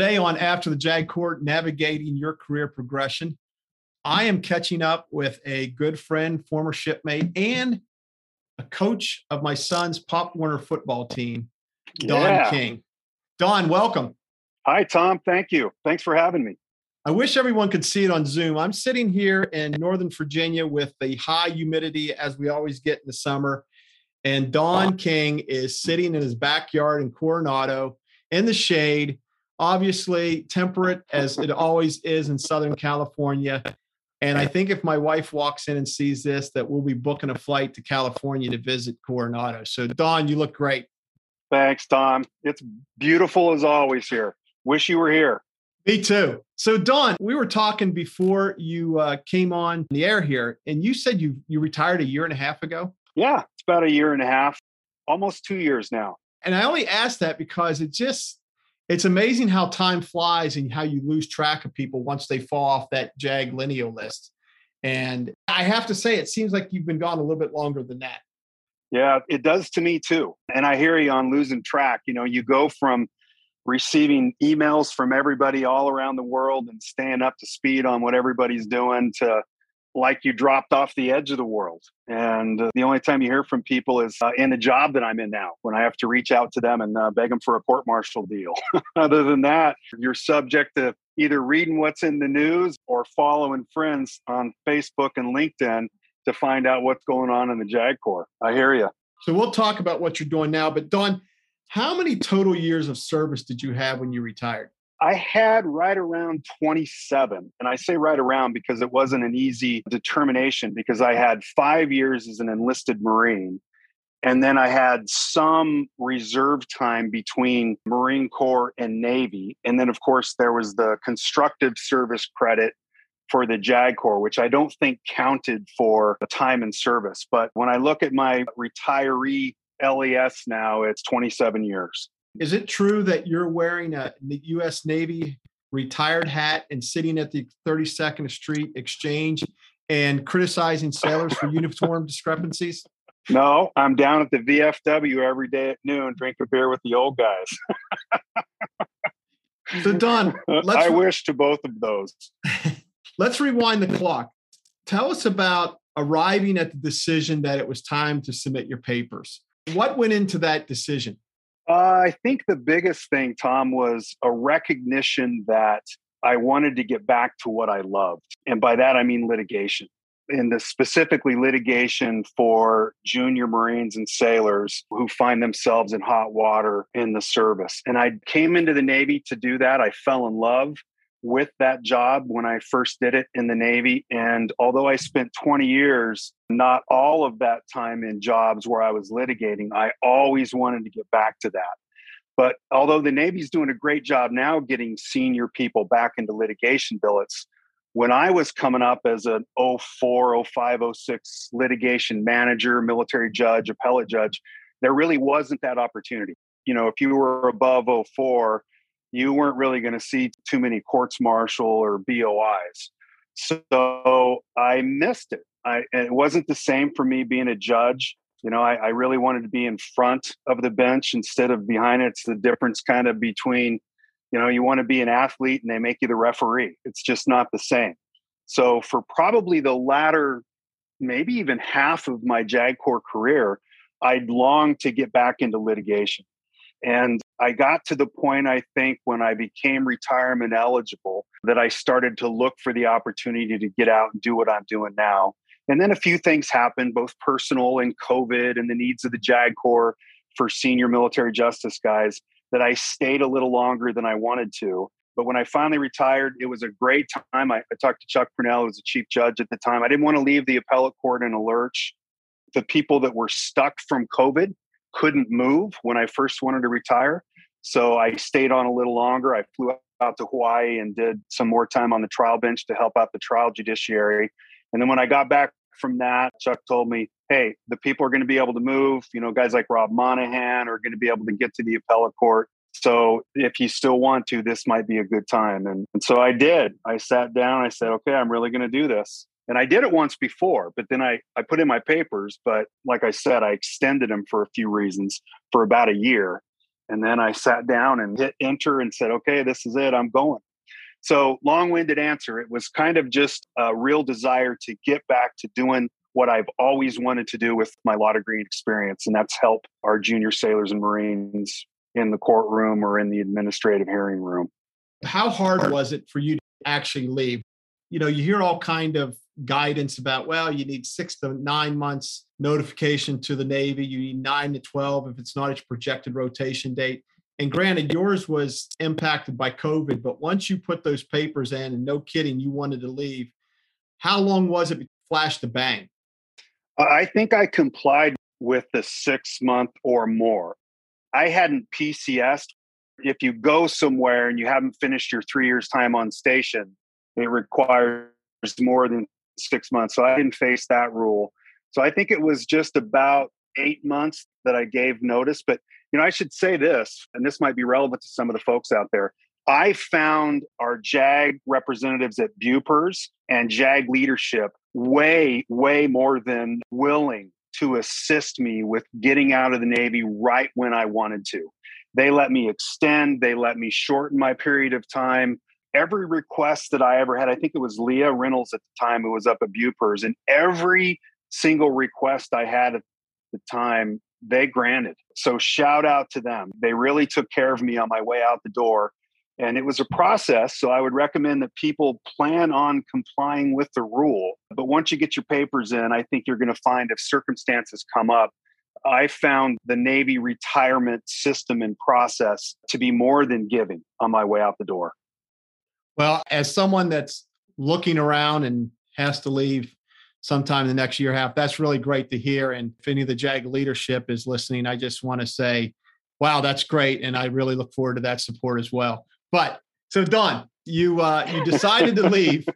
Today on After the JAG Corps, navigating your career progression, I am catching up with a good friend, former shipmate, and a coach of my son's Pop Warner football team, Don Yeah. King. Don, welcome. Hi, Tom. Thank you. Thanks for having me. I wish everyone could see it on Zoom. I'm sitting here in Northern Virginia with the high humidity as we always get in the summer. And Don King is sitting in his backyard in Coronado in the shade, obviously temperate as it always is in Southern California. And I think if my wife walks in and sees this, that we'll be booking a flight to California to visit Coronado. So, Don, you look great. Thanks, Tom. It's beautiful as always here. Wish you were here. Me too. So, Don, we were talking before you uh, came on the air here, and you said you you retired a year and a half ago. Yeah, it's about a year and a half, almost two years now. And I only asked that because it just it's amazing how time flies and how you lose track of people once they fall off that JAG lineal list. And I have to say, it seems like you've been gone a little bit longer than that. Yeah, it does to me too. And I hear you on losing track. You know, you go from receiving emails from everybody all around the world and staying up to speed on what everybody's doing to like you dropped off the edge of the world. And uh, the only time you hear from people is uh, in the job that I'm in now, when I have to reach out to them and uh, beg them for a court martial deal. Other than that, you're subject to either reading what's in the news or following friends on Facebook and LinkedIn to find out what's going on in the JAG Corps. I hear you. So we'll talk about what you're doing now. But Don, how many total years of service did you have when you retired? I had right around 27. And I say right around because it wasn't an easy determination because I had five years as an enlisted Marine. And then I had some reserve time between Marine Corps and Navy. And then, of course, there was the constructive service credit for the JAG Corps, which I don't think counted for the time in service. But when I look at my retiree LES now, it's 27 years. Is it true that you're wearing a U.S. Navy retired hat and sitting at the 32nd Street Exchange and criticizing sailors for uniform discrepancies? No, I'm down at the VFW every day at noon, drink a beer with the old guys. So, Don, uh, let's I wish to both of those. let's rewind the clock. Tell us about arriving at the decision that it was time to submit your papers. What went into that decision? Uh, I think the biggest thing, Tom, was a recognition that I wanted to get back to what I loved. And by that, I mean litigation. And the specifically litigation for junior Marines and sailors who find themselves in hot water in the service. And I came into the Navy to do that. I fell in love with that job when I first did it in the Navy. And although I spent 20 years, not all of that time in jobs where I was litigating, I always wanted to get back to that. But although the Navy's doing a great job now getting senior people back into litigation billets, when I was coming up as an 04, 05, 06 litigation manager, military judge, appellate judge, there really wasn't that opportunity. You know, if you were above 04, you weren't really going to see too many courts martial or BOIs. So I missed it. I, it wasn't the same for me being a judge. You know, I, I really wanted to be in front of the bench instead of behind it. It's the difference kind of between, you know, you want to be an athlete and they make you the referee. It's just not the same. So for probably the latter, maybe even half of my JAG Corps career, I'd longed to get back into litigation. And I got to the point, I think, when I became retirement eligible, that I started to look for the opportunity to get out and do what I'm doing now. And then a few things happened, both personal and COVID and the needs of the JAG Corps for senior military justice guys, that I stayed a little longer than I wanted to. But when I finally retired, it was a great time. I, I talked to Chuck Purnell, who was the chief judge at the time. I didn't want to leave the appellate court in a lurch. The people that were stuck from COVID couldn't move when I first wanted to retire. So I stayed on a little longer. I flew out to Hawaii and did some more time on the trial bench to help out the trial judiciary. And then when I got back from that, Chuck told me, hey, the people are going to be able to move. You know, guys like Rob Monahan are going to be able to get to the appellate court. So if you still want to, this might be a good time. And, and so I did. I sat down. I said, okay, I'm really going to do this. And I did it once before, but then I, I put in my papers. But like I said, I extended them for a few reasons for about a year. And then I sat down and hit enter and said, okay, this is it. I'm going. So, long winded answer. It was kind of just a real desire to get back to doing what I've always wanted to do with my law degree experience, and that's help our junior sailors and Marines in the courtroom or in the administrative hearing room. How hard was it for you to actually leave? You know, you hear all kind of guidance about, well, you need six to nine months notification to the Navy, you need nine to 12 if it's not its projected rotation date. And granted, yours was impacted by COVID, but once you put those papers in, and no kidding, you wanted to leave, how long was it flash the bang? I think I complied with the six month or more. I hadn't PCSed. If you go somewhere and you haven't finished your three years time on station, it requires more than six months. So I didn't face that rule. So I think it was just about eight months that I gave notice. But you know, I should say this, and this might be relevant to some of the folks out there. I found our JAG representatives at Bupers and JAG leadership way, way more than willing to assist me with getting out of the Navy right when I wanted to. They let me extend, they let me shorten my period of time. Every request that I ever had, I think it was Leah Reynolds at the time who was up at Bupers, and every single request I had at the time, they granted. So shout out to them. They really took care of me on my way out the door. And it was a process. So I would recommend that people plan on complying with the rule. But once you get your papers in, I think you're going to find if circumstances come up, I found the Navy retirement system and process to be more than giving on my way out the door. Well, as someone that's looking around and has to leave sometime in the next year and a half, that's really great to hear. And if any of the JAG leadership is listening, I just want to say, wow, that's great. And I really look forward to that support as well. But so Don, you uh, you decided to leave,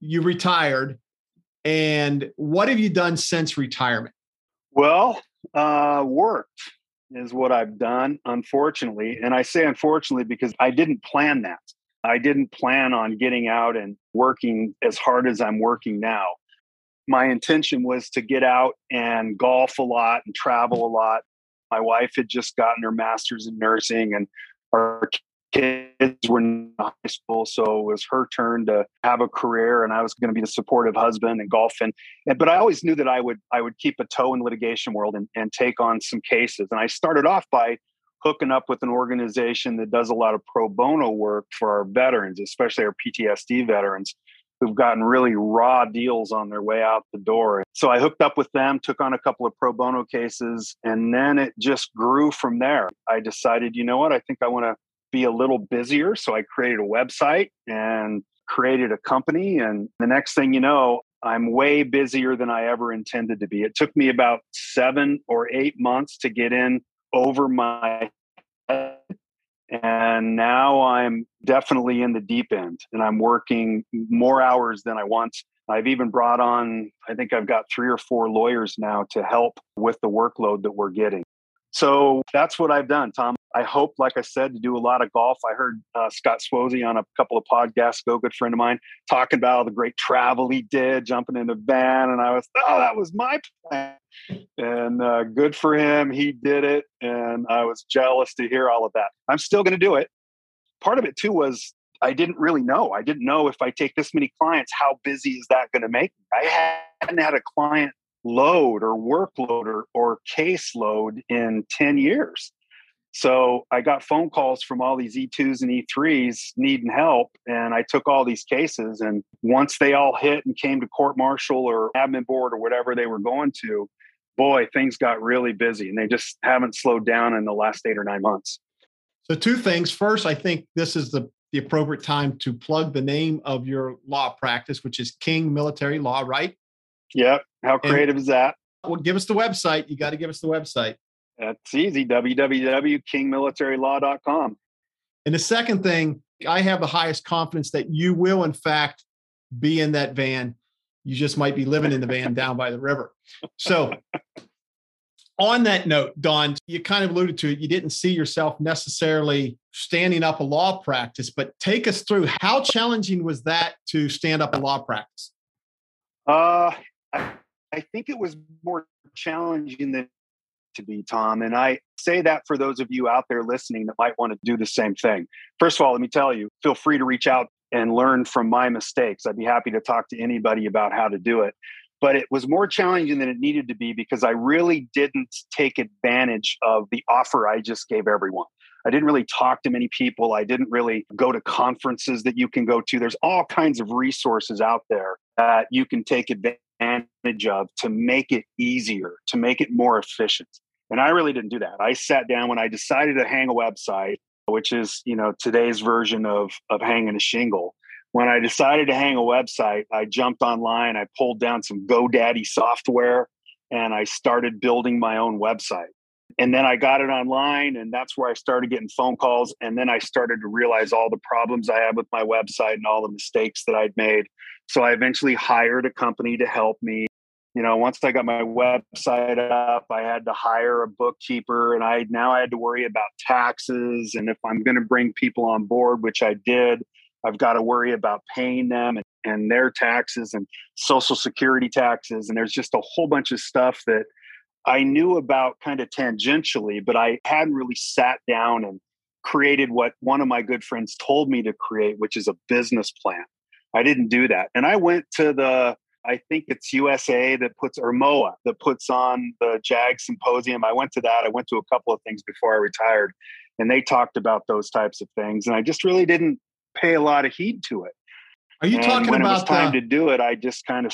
you retired, and what have you done since retirement? Well, uh, worked is what I've done, unfortunately. And I say unfortunately because I didn't plan that. I didn't plan on getting out and working as hard as I'm working now. My intention was to get out and golf a lot and travel a lot. My wife had just gotten her master's in nursing, and our kids were in high school so it was her turn to have a career and i was going to be the supportive husband and golf and, and, but i always knew that i would i would keep a toe in the litigation world and, and take on some cases and i started off by hooking up with an organization that does a lot of pro bono work for our veterans especially our ptsd veterans who've gotten really raw deals on their way out the door. So I hooked up with them, took on a couple of pro bono cases, and then it just grew from there. I decided, you know what, I think I want to be a little busier. So I created a website and created a company. And the next thing you know, I'm way busier than I ever intended to be. It took me about seven or eight months to get in over my. And now I'm definitely in the deep end and I'm working more hours than I want. I've even brought on, I think I've got three or four lawyers now to help with the workload that we're getting. So that's what I've done, Tom. I hope, like I said, to do a lot of golf. I heard uh, Scott Swosey on a couple of podcasts go, good friend of mine, talking about all the great travel he did, jumping in a van, and I was, oh, that was my plan. And uh, good for him, he did it, and I was jealous to hear all of that. I'm still going to do it. Part of it too was I didn't really know. I didn't know if I take this many clients, how busy is that going to make me? I hadn't had a client load or workload or, or caseload in 10 years. So I got phone calls from all these E2s and E3s needing help. And I took all these cases. And once they all hit and came to court martial or admin board or whatever they were going to, boy, things got really busy and they just haven't slowed down in the last eight or nine months. So, two things. First, I think this is the, the appropriate time to plug the name of your law practice, which is King Military Law, right? Yep. How creative and, is that? Well, give us the website. You got to give us the website. That's easy. www.kingmilitarylaw.com. And the second thing, I have the highest confidence that you will, in fact, be in that van. You just might be living in the van down by the river. So, on that note, Don, you kind of alluded to it. You didn't see yourself necessarily standing up a law practice, but take us through how challenging was that to stand up a law practice? Uh, I, think it was more challenging than to be, Tom. And I say that for those of you out there listening that might want to do the same thing. First of all, let me tell you, feel free to reach out and learn from my mistakes. I'd be happy to talk to anybody about how to do it. But it was more challenging than it needed to be because I really didn't take advantage of the offer I just gave everyone. I didn't really talk to many people. I didn't really go to conferences that you can go to. There's all kinds of resources out there that you can take advantage of to make it easier, to make it more efficient. And I really didn't do that. I sat down when I decided to hang a website, which is, you know, today's version of of hanging a shingle. When I decided to hang a website, I jumped online, I pulled down some GoDaddy software, and I started building my own website. And then I got it online, and that's where I started getting phone calls. And then I started to realize all the problems I had with my website and all the mistakes that I'd made. So I eventually hired a company to help me you know once i got my website up i had to hire a bookkeeper and i now i had to worry about taxes and if i'm going to bring people on board which i did i've got to worry about paying them and, and their taxes and social security taxes and there's just a whole bunch of stuff that i knew about kind of tangentially but i hadn't really sat down and created what one of my good friends told me to create which is a business plan i didn't do that and i went to the I think it's USA that puts or MOA that puts on the JAG symposium. I went to that. I went to a couple of things before I retired, and they talked about those types of things. And I just really didn't pay a lot of heed to it. Are you and talking when about it was time the, to do it? I just kind of.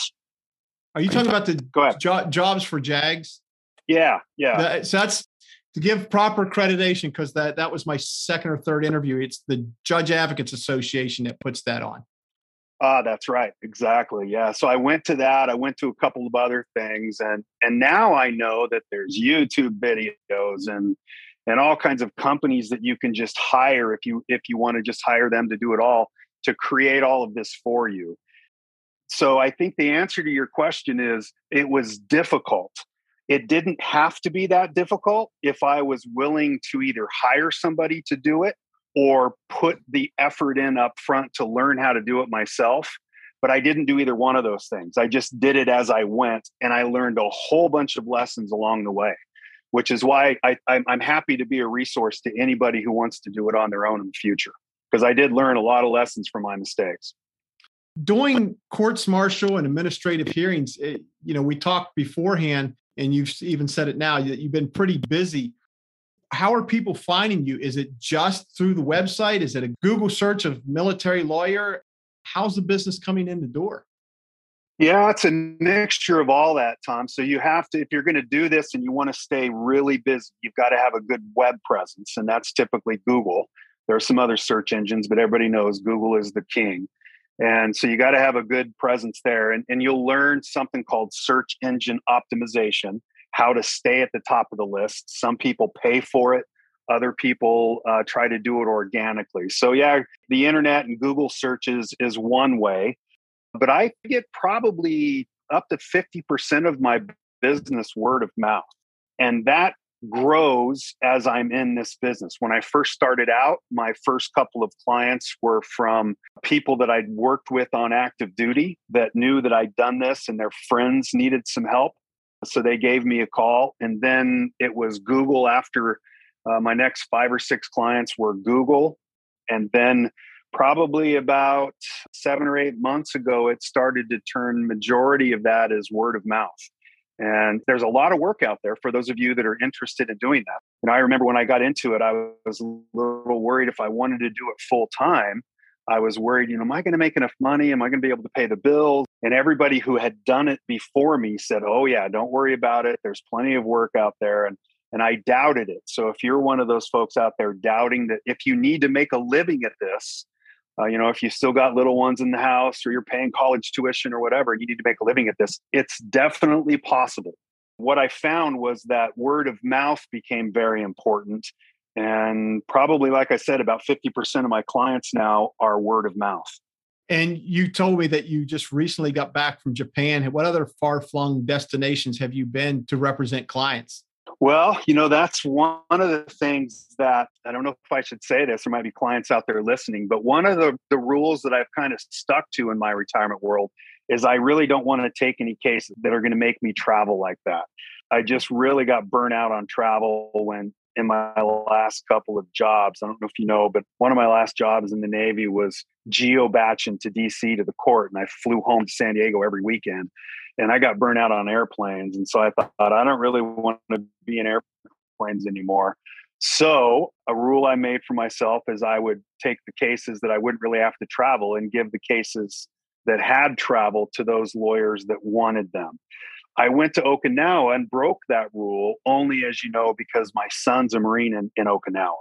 Are you talking about the Go ahead. jo- jobs for JAGs? Yeah, yeah. The- so that's to give proper accreditation because that that was my second or third interview. It's the Judge Advocates Association that puts that on. Ah, that's right. Exactly. Yeah. So I went to that. I went to a couple of other things and and now I know that there's YouTube videos and and all kinds of companies that you can just hire if you if you want to just hire them to do it all to create all of this for you. So I think the answer to your question is it was difficult. It didn't have to be that difficult if I was willing to either hire somebody to do it or put the effort in up front to learn how to do it myself. But I didn't do either one of those things. I just did it as I went, and I learned a whole bunch of lessons along the way, which is why I, am happy to be a resource to anybody who wants to do it on their own in the future. Because I did learn a lot of lessons from my mistakes. Doing courts martial and administrative hearings, it, you know, we talked beforehand, and you've even said it now that you've been pretty busy how are people finding you? Is it just through the website? Is it a Google search of military lawyer? How's the business coming in the door? Yeah, it's a mixture of all that, Tom. So you have to, if you're going to do this and you want to stay really busy, you've got to have a good web presence, and that's typically Google. There are some other search engines, but everybody knows Google is the king. And so you got to have a good presence there. And, and you'll learn something called search engine optimization how to stay at the top of the list. Some people pay for it, other people uh, try to do it organically. So, yeah, the internet and Google searches is one way, but I get probably up to 50% of my business word of mouth. And that grows as I'm in this business. When I first started out, my first couple of clients were from people that I'd worked with on active duty that knew that I'd done this and their friends needed some help. So they gave me a call, and then it was Google after uh, my next five or six clients were Google. And then probably about seven or eight months ago, it started to turn majority of that is word of mouth. And there's a lot of work out there for those of you that are interested in doing that. And I remember when I got into it, I was a little worried if I wanted to do it full time. I was worried, you know, am I going to make enough money? Am I going to be able to pay the bills? And everybody who had done it before me said, "Oh yeah, don't worry about it. There's plenty of work out there." And and I doubted it. So if you're one of those folks out there doubting that if you need to make a living at this, uh, you know, if you still got little ones in the house or you're paying college tuition or whatever, you need to make a living at this. It's definitely possible. What I found was that word of mouth became very important And probably, like I said, about 50% of my clients now are word of mouth. And you told me that you just recently got back from Japan. What other far flung destinations have you been to represent clients? Well, you know, that's one of the things that I don't know if I should say this. There might be clients out there listening, but one of the, the rules that I've kind of stuck to in my retirement world is I really don't want to take any cases that are going to make me travel like that. I just really got burnt out on travel when in my last couple of jobs. I don't know if you know, but one of my last jobs in the Navy was geobaching to DC to the court, and I flew home to San Diego every weekend. And I got burnt out on airplanes. And so I thought, I don't really want to be in airplanes anymore. So a rule I made for myself is I would take the cases that I wouldn't really have to travel and give the cases that had travel to those lawyers that wanted them. I went to Okinawa and broke that rule only, as you know, because my son's a Marine in, in Okinawa.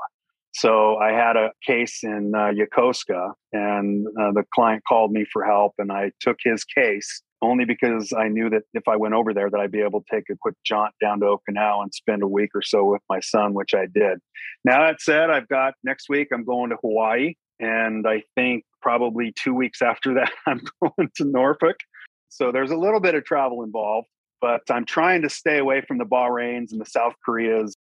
So I had a case in uh, Yokosuka, and uh, the client called me for help, and I took his case only because I knew that if I went over there, that I'd be able to take a quick jaunt down to Okinawa and spend a week or so with my son, which I did. Now that said, I've got next week I'm going to Hawaii, and I think probably two weeks after that I'm going to Norfolk. So there's a little bit of travel involved but I'm trying to stay away from the Bahrains and the South Koreas.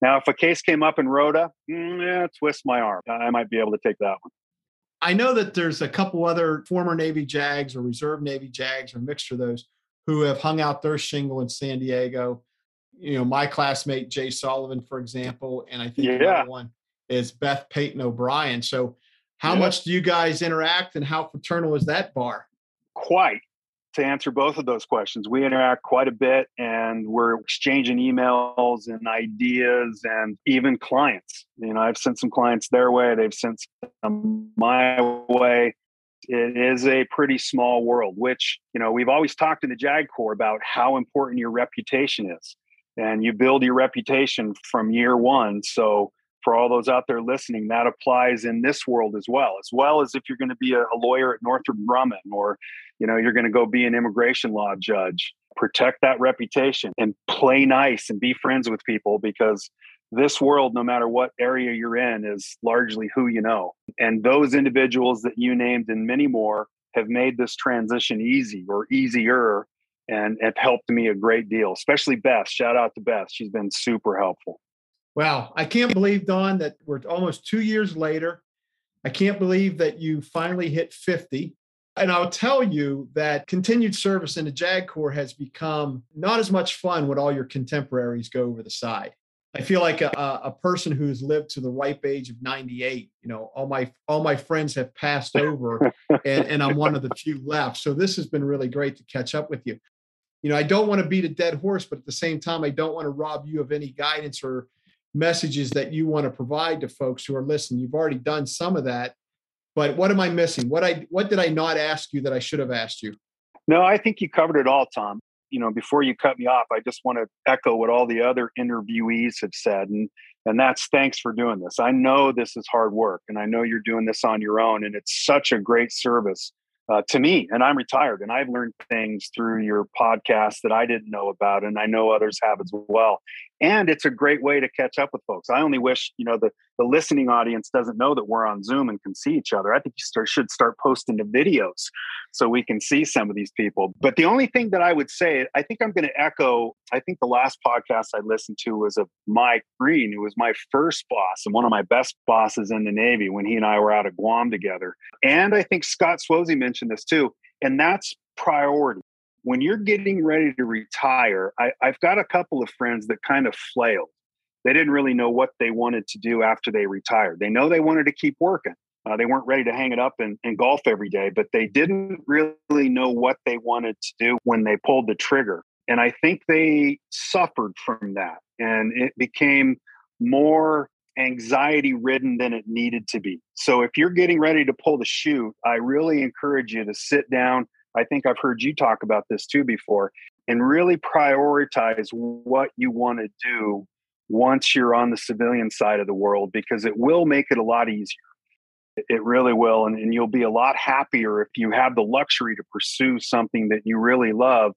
Now, if a case came up in Rota, mm, yeah, twist my arm. I might be able to take that one. I know that there's a couple other former Navy JAGs or reserve Navy JAGs or mixture of those who have hung out their shingle in San Diego. You know, my classmate Jay Sullivan, for example, and I think yeah. another one is Beth Peyton O'Brien. So, how yeah. much do you guys interact, and how fraternal is that bar? Quite to answer both of those questions. We interact quite a bit and we're exchanging emails and ideas and even clients. You know, I've sent some clients their way, they've sent some my way. It is a pretty small world, which, you know, we've always talked in the JAG Corps about how important your reputation is. And you build your reputation from year one. So, for all those out there listening, that applies in this world as well, as well as if you're going to be a, a lawyer at Northrop Grumman or you know you're going to go be an immigration law judge. Protect that reputation and play nice and be friends with people because this world no matter what area you're in is largely who you know. And those individuals that you named and many more have made this transition easy or easier and have helped me a great deal especially beth. Shout out to beth. She's been super helpful wow i can't believe don that we're almost two years later i can't believe that you finally hit 50 and I'll tell you that continued service in the JAG Corps has become not as much fun when all your contemporaries go over the side. I feel like a, a person who's lived to the ripe age of 98, you know, all my all my friends have passed over and, and I'm one of the few left. So this has been really great to catch up with you. You know, I don't want to beat a dead horse, but at the same time, I don't want to rob you of any guidance or messages that you want to provide to folks who are listening. You've already done some of that but what am I missing? What I what did I not ask you that I should have asked you? No, I think you covered it all, Tom. You know, before you cut me off, I just want to echo what all the other interviewees have said, and and that's thanks for doing this. I know this is hard work, and I know you're doing this on your own, and it's such a great service uh, to me. And I'm retired, and I've learned things through your podcast that I didn't know about, and I know others have as well and it's a great way to catch up with folks. I only wish you know the the listening audience doesn't know that we're on Zoom and can see each other. I think you start, should start posting the videos so we can see some of these people. But the only thing that I would say, I think I'm going to echo. I think the last podcast I listened to was of Mike Green, who was my first boss and one of my best bosses in the Navy when he and I were out of Guam together. And I think Scott Swosey mentioned this too, and that's priority when you're getting ready to retire, I, I've got a couple of friends that kind of flailed. They didn't really know what they wanted to do after they retired. They know they wanted to keep working. Uh, they weren't ready to hang it up and, and golf every day, but they didn't really know what they wanted to do when they pulled the trigger. And I think they suffered from that. And it became more anxiety ridden than it needed to be. So if you're getting ready to pull the chute, I really encourage you to sit down, I think I've heard you talk about this too before, and really prioritize what you want to do once you're on the civilian side of the world because it will make it a lot easier. It really will. And, and you'll be a lot happier if you have the luxury to pursue something that you really love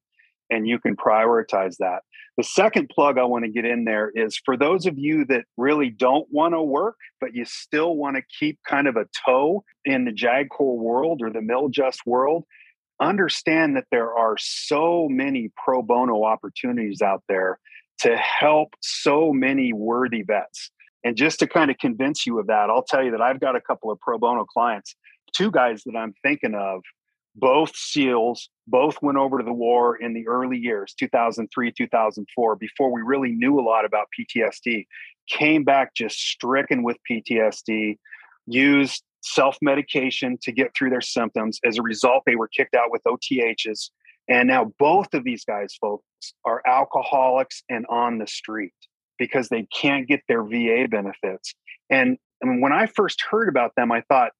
and you can prioritize that. The second plug I want to get in there is for those of you that really don't want to work, but you still want to keep kind of a toe in the JAG Corps world or the MilJust world, understand that there are so many pro bono opportunities out there to help so many worthy vets. And just to kind of convince you of that, I'll tell you that I've got a couple of pro bono clients, two guys that I'm thinking of, both SEALs, both went over to the war in the early years, 2003, 2004, before we really knew a lot about PTSD, came back just stricken with PTSD, used self medication to get through their symptoms. As a result, they were kicked out with OTHs. And now both of these guys, folks, are alcoholics and on the street because they can't get their VA benefits. And, and when I first heard about them, I thought,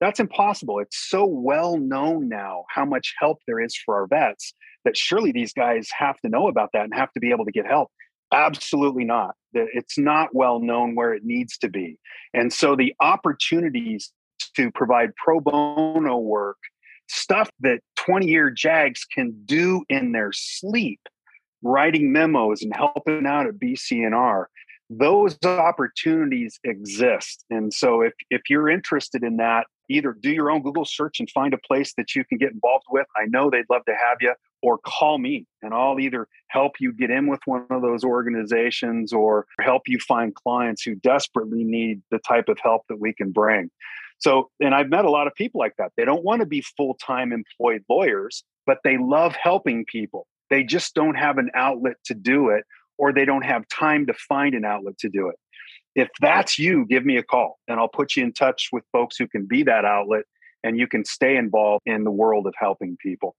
that's impossible. It's so well known now how much help there is for our vets that surely these guys have to know about that and have to be able to get help. Absolutely not. It's not well known where it needs to be. And so the opportunities to provide pro bono work, stuff that 20 year JAGs can do in their sleep, writing memos and helping out at BCNR. Those opportunities exist. And so if, if you're interested in that, either do your own Google search and find a place that you can get involved with. I know they'd love to have you, or call me and I'll either help you get in with one of those organizations or help you find clients who desperately need the type of help that we can bring. So, and I've met a lot of people like that. They don't want to be full time employed lawyers, but they love helping people. They just don't have an outlet to do it, or they don't have time to find an outlet to do it. If that's you, give me a call and I'll put you in touch with folks who can be that outlet and you can stay involved in the world of helping people.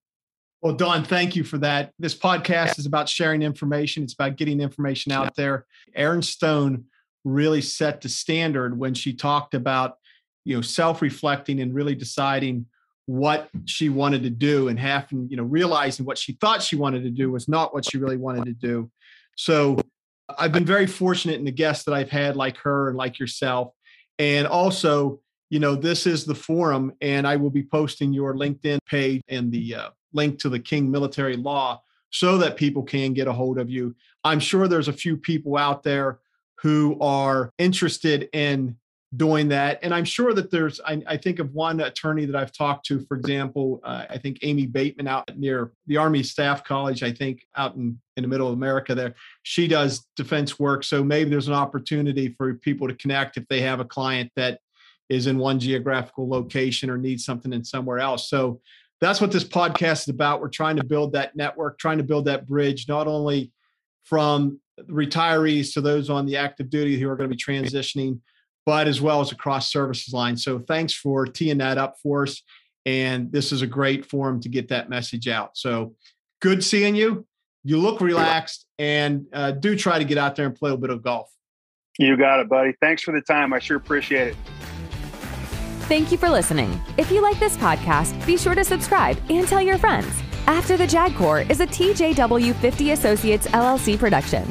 Well, Don, thank you for that. This podcast is about sharing information. It's about getting information out yeah. there. Erin Stone really set the standard when she talked about, you know, self-reflecting and really deciding what she wanted to do and having, you know, realizing what she thought she wanted to do was not what she really wanted to do. So I've been very fortunate in the guests that I've had, like her and like yourself. And also, you know, this is the forum, and I will be posting your LinkedIn page and the uh, link to the King Military Law so that people can get a hold of you. I'm sure there's a few people out there who are interested in doing that. And I'm sure that there's, I, I, think of one attorney that I've talked to, for example, uh, I think Amy Bateman out near the Army Staff College, I think out in, in the middle of America there. She does defense work. So maybe there's an opportunity for people to connect if they have a client that is in one geographical location or needs something in somewhere else. So that's what this podcast is about. We're trying to build that network, trying to build that bridge, not only from retirees to those on the active duty who are going to be transitioning but as well as across services lines. So thanks for teeing that up for us. And this is a great forum to get that message out. So good seeing you. You look relaxed and uh, do try to get out there and play a bit of golf. You got it, buddy. Thanks for the time. I sure appreciate it. Thank you for listening. If you like this podcast, be sure to subscribe and tell your friends. After the JAG Corps is a TJW 50 Associates LLC production.